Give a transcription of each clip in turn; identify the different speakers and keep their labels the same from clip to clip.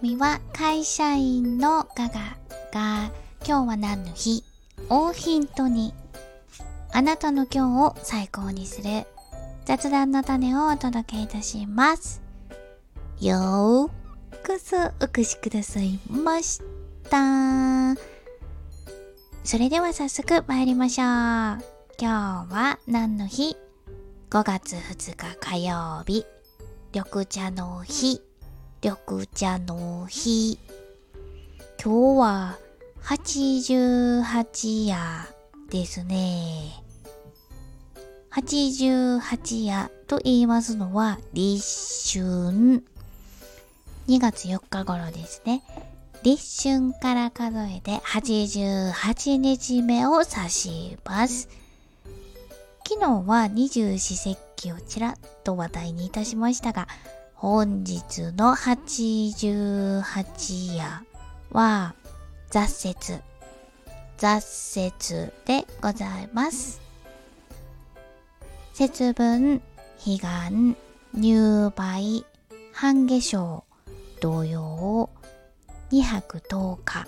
Speaker 1: 組は会社員のガガが今日は何の日？をヒントにあなたの今日を最高にする雑談の種をお届けいたします。よーこそお越しくださいました。それでは早速参りましょう。今日は何の日 ?5 月2日火曜日。緑茶の日。緑茶の日。今日は88夜ですね。88夜と言いますのは立春。2月4日頃ですね。立春から数えて88日目を指します。昨日は二十四節気をちらっと話題にいたしましたが、本日の88夜は雑雪、雑雪でございます。節分、彼岸、入梅、半夏生、同様、2泊10日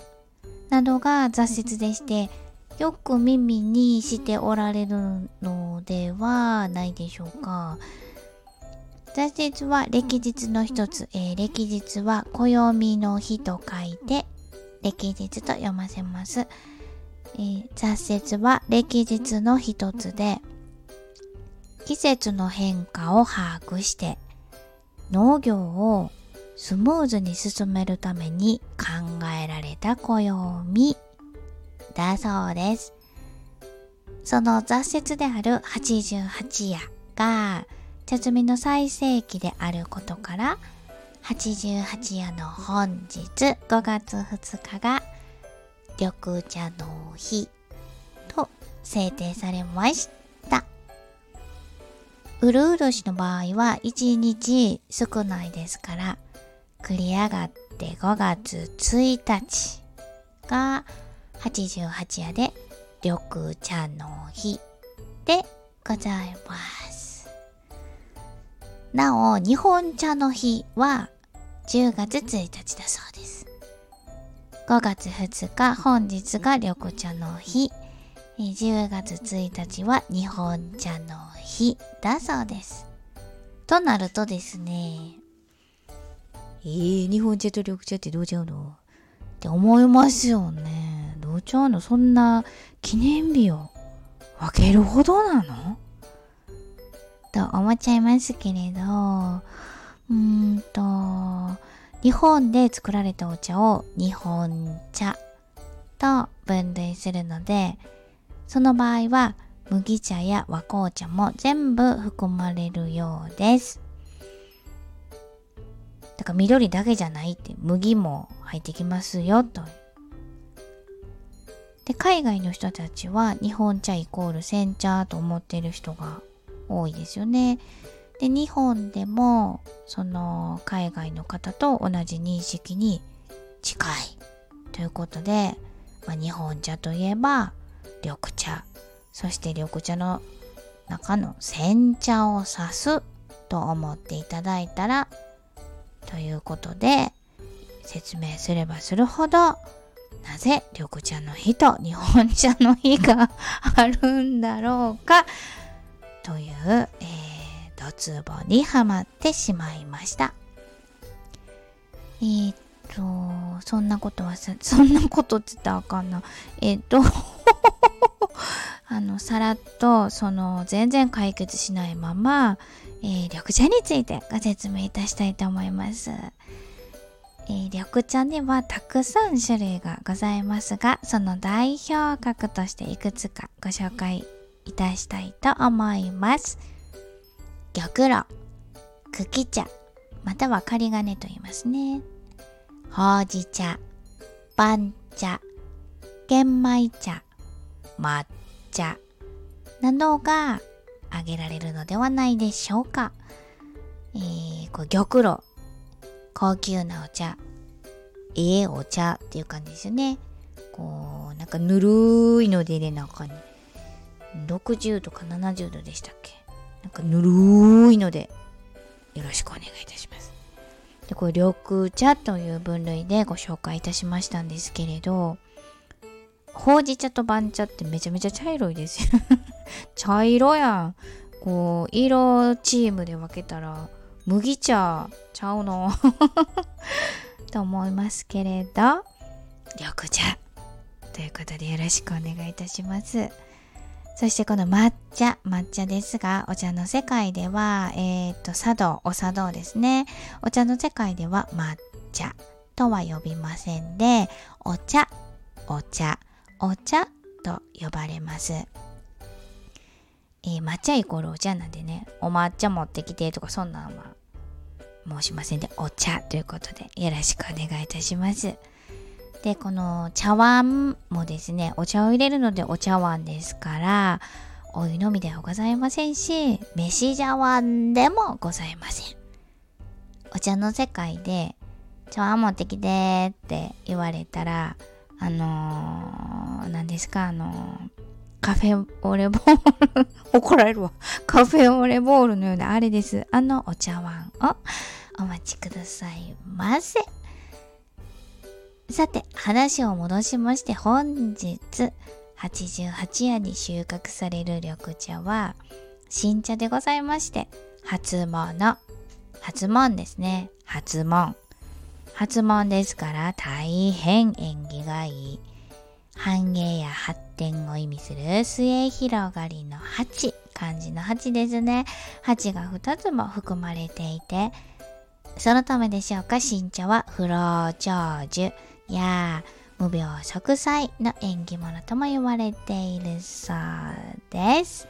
Speaker 1: などが雑雪でして、よく耳にしておられるのではないでしょうか。雑雪は歴日の一つ、えー、歴日は暦の日と書いて、歴日と読ませます。えー、雑雪は歴日の一つで、季節の変化を把握して、農業をスムーズに進めるために考えられた暦だそうです。その雑雪である88夜が茶摘みの最盛期であることから88夜の本日5月2日が緑茶の日と制定されました。うるう年の場合は1日少ないですから繰り上がって5月1日が88夜で緑茶の日でございます。なお、日本茶の日は10月1日だそうです。5月2日、本日が緑茶の日。10月1日は日本茶の日だそうです。となるとですね、えー、日本茶と緑茶ってどうちゃうの？って思いますよね。どうちゃうの？そんな記念日を分けるほどなの？と思っちゃいますけれど、うーんと、日本で作られたお茶を日本茶と分類するので、その場合は麦茶や和紅茶も全部含まれるようです。だから緑だけじゃないって麦も入ってきますよと。で海外の人たちは日本茶イコール煎茶と思ってる人が多いですよね。で日本でもその海外の方と同じ認識に近いということで、まあ、日本茶といえば緑茶そして緑茶の中の煎茶を指すと思っていただいたらということで、説明すればするほど、なぜ緑茶の日と日本茶の日があるんだろうか、という、えー、ドツボにはまってしまいました。えー、っと、そんなことはさ、そんなことって言ったらあかんな。えー、っと あの、さらっと、その、全然解決しないまま、えー、緑茶についてご説明いたしたいと思います。えー、緑茶にはたくさん種類がございますが、その代表格としていくつかご紹介いたしたいと思います。玉露、茎茶、または仮金と言いますね。ほうじ茶、番茶、玄米茶、抹茶などが挙げられるのではないでしょうか。えー、こう玉露、高級なお茶、ええお茶っていう感じですよね。こう、なんかぬるいのでね、中に。60度か70度でしたっけ？なんかぬるいので、よろしくお願いいたします。でこれ緑茶という分類でご紹介いたしましたんですけれどほうじ茶と番茶ってめちゃめちゃ茶色いですよ。茶色やん。こう色チームで分けたら麦茶ちゃうの？と思いますけれど緑茶。ということでよろしくお願いいたします。そしてこの抹茶抹茶ですがお茶の世界ではえっ、と茶道お茶道ですねお茶の世界では抹茶とは呼びませんでお茶お茶お茶と呼ばれますえー、抹茶イコールお茶なんでね、お抹茶持ってきてとかそんなんは申しませんで、お茶ということでよろしくお願いいたします。で、この茶碗もですね、お茶を入れるのでお茶碗ですから、お湯のみではございませんし、飯茶碗でもございません。お茶の世界で、茶碗持ってきてって言われたら、あのー、何ですか、あのー、カフェオレボール 怒られるわ。カフェオレボールのようなあれです。あのお茶碗をお待ちくださいませ。さて、話を戻しまして本日88夜に収穫される緑茶は新茶でございまして初物。初物ですね。初物。初物ですから大変縁起がいい。繁栄や発展を意味する末広がりの8漢字の8ですね8が2つも含まれていてそのためでしょうか？新茶は不老長寿や無病息災の縁起物とも言われているそうです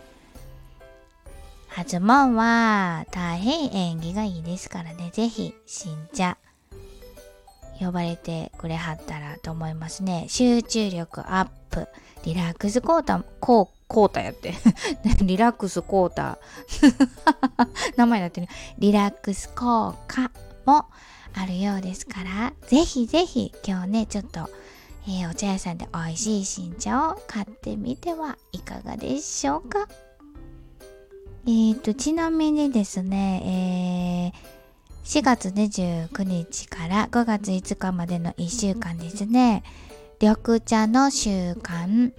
Speaker 1: 初門は大変縁起がいいですからねぜひ新茶呼ばれてくれはったらと思いますね。集中力アップ。リラックスコータ、コー、コータやって。リラックスコータ。名前になってる。リラックス効果もあるようですから、ぜひぜひ今日ね、ちょっと、えー、お茶屋さんで美味しい新茶を買ってみてはいかがでしょうか。えーと、ちなみにですね、えー4月29日から5月5日までの1週間ですね、緑茶の習慣、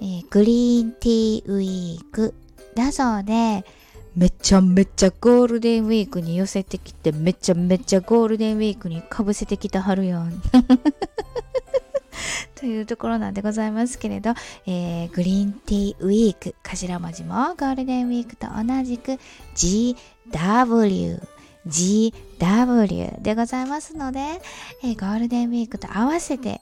Speaker 1: えー、グリーンティーウィークだそうで、めちゃめちゃゴールデンウィークに寄せてきて、めちゃめちゃゴールデンウィークにかぶせてきたはるやん。というところなんでございますけれど、えー、グリーンティーウィーク、頭文字もゴールデンウィークと同じく GW GW でございますので、えー、ゴールデンウィークと合わせて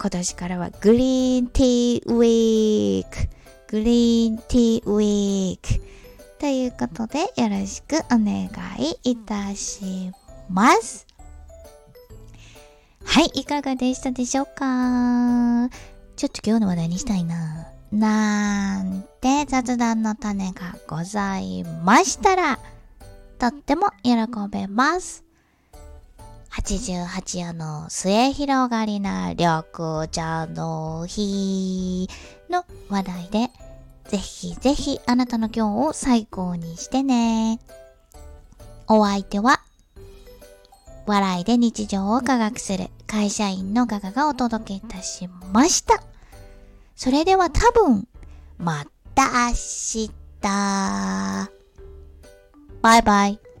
Speaker 1: 今年からはグリーンティーウィークグリーンティーウィークということでよろしくお願いいたします。はい、いかがでしたでしょうか？ちょっと今日の話題にしたいな。なんて雑談の種がございましたら、とっても喜べます。88夜の末広がりな緑茶の日の話題で、ぜひぜひあなたの今日を最高にしてね。お相手は、笑いで日常を科学する会社員のガガがお届けいたしました。それでは多分、また明日。バイバイ